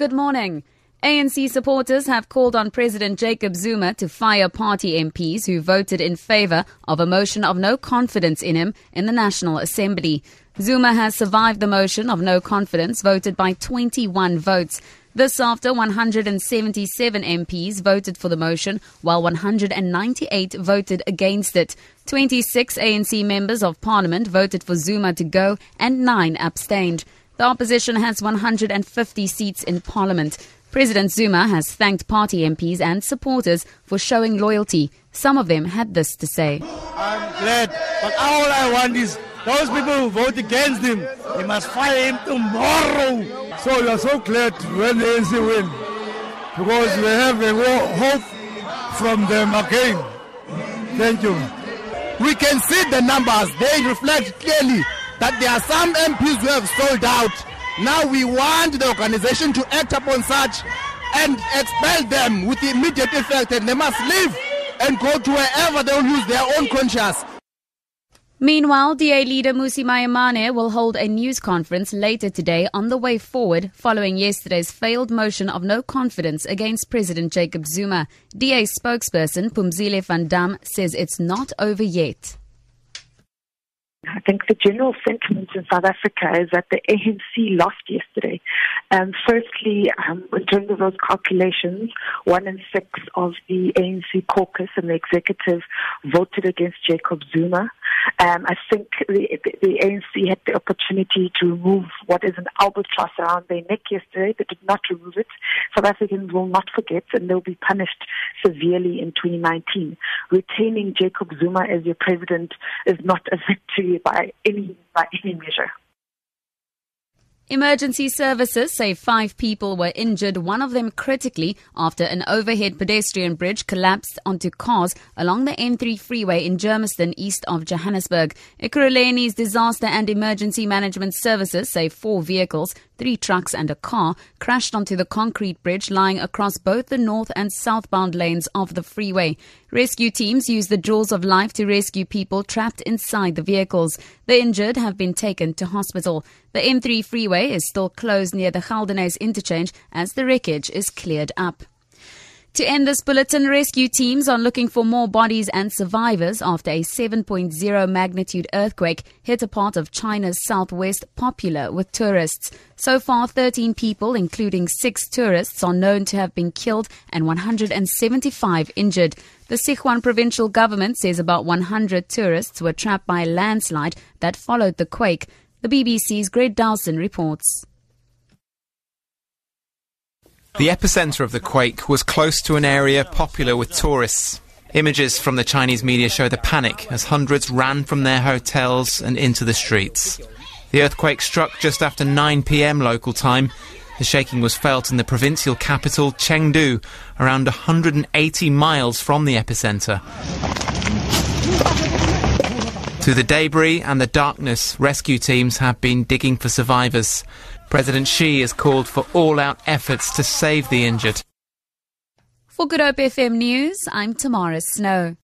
Good morning. ANC supporters have called on President Jacob Zuma to fire party MPs who voted in favor of a motion of no confidence in him in the National Assembly. Zuma has survived the motion of no confidence voted by 21 votes. This after 177 MPs voted for the motion, while 198 voted against it. 26 ANC members of parliament voted for Zuma to go, and nine abstained. The opposition has 150 seats in parliament. President Zuma has thanked party MPs and supporters for showing loyalty. Some of them had this to say. I'm glad, but all I want is those people who vote against him, they must fire him tomorrow. So we are so glad when the ANC win, because we have a hope from them again. Thank you. We can see the numbers. They reflect clearly that there are some MPs who have sold out now we want the organization to act upon such and expel them with immediate effect and they must leave and go to wherever they will use their own conscience. Meanwhile, DA leader Mmusi Maimane will hold a news conference later today on the way forward following yesterday's failed motion of no confidence against President Jacob Zuma. DA spokesperson Phumzile van Damme says it's not over yet. I think the general sentiment in South Africa is that the ANC lost yesterday. Um, firstly, um, in terms of those calculations, one in six of the ANC caucus and the executive voted against Jacob Zuma. Um, I think the, the, ANC had the opportunity to remove what is an albatross around their neck yesterday. They did not remove it. South Africans will not forget and they'll be punished severely in 2019. Retaining Jacob Zuma as your president is not a victory by any, by any measure. Emergency services say five people were injured, one of them critically, after an overhead pedestrian bridge collapsed onto cars along the N3 freeway in Germiston, east of Johannesburg. Ekurhuleni's disaster and emergency management services say four vehicles, three trucks and a car crashed onto the concrete bridge lying across both the north and southbound lanes of the freeway. Rescue teams used the jaws of life to rescue people trapped inside the vehicles. The injured have been taken to hospital. The N3 freeway is still closed near the Geldenhuys interchange as the wreckage is cleared up. To end this bulletin, rescue teams are looking for more bodies and survivors after a 7.0 magnitude earthquake hit a part of China's southwest popular with tourists. So far, 13 people, including six tourists, are known to have been killed and 175 injured. The Sichuan provincial government says about 100 tourists were trapped by a landslide that followed the quake. The BBC's Greg Dawson reports. The epicenter of the quake was close to an area popular with tourists. Images from the Chinese media show the panic as hundreds ran from their hotels and into the streets. The earthquake struck just after 9 pm local time. The shaking was felt in the provincial capital, Chengdu, around 180 miles from the epicenter. Through the debris and the darkness, rescue teams have been digging for survivors. President Xi has called for all-out efforts to save the injured. For Good Hope FM News, I'm Tamara Snow.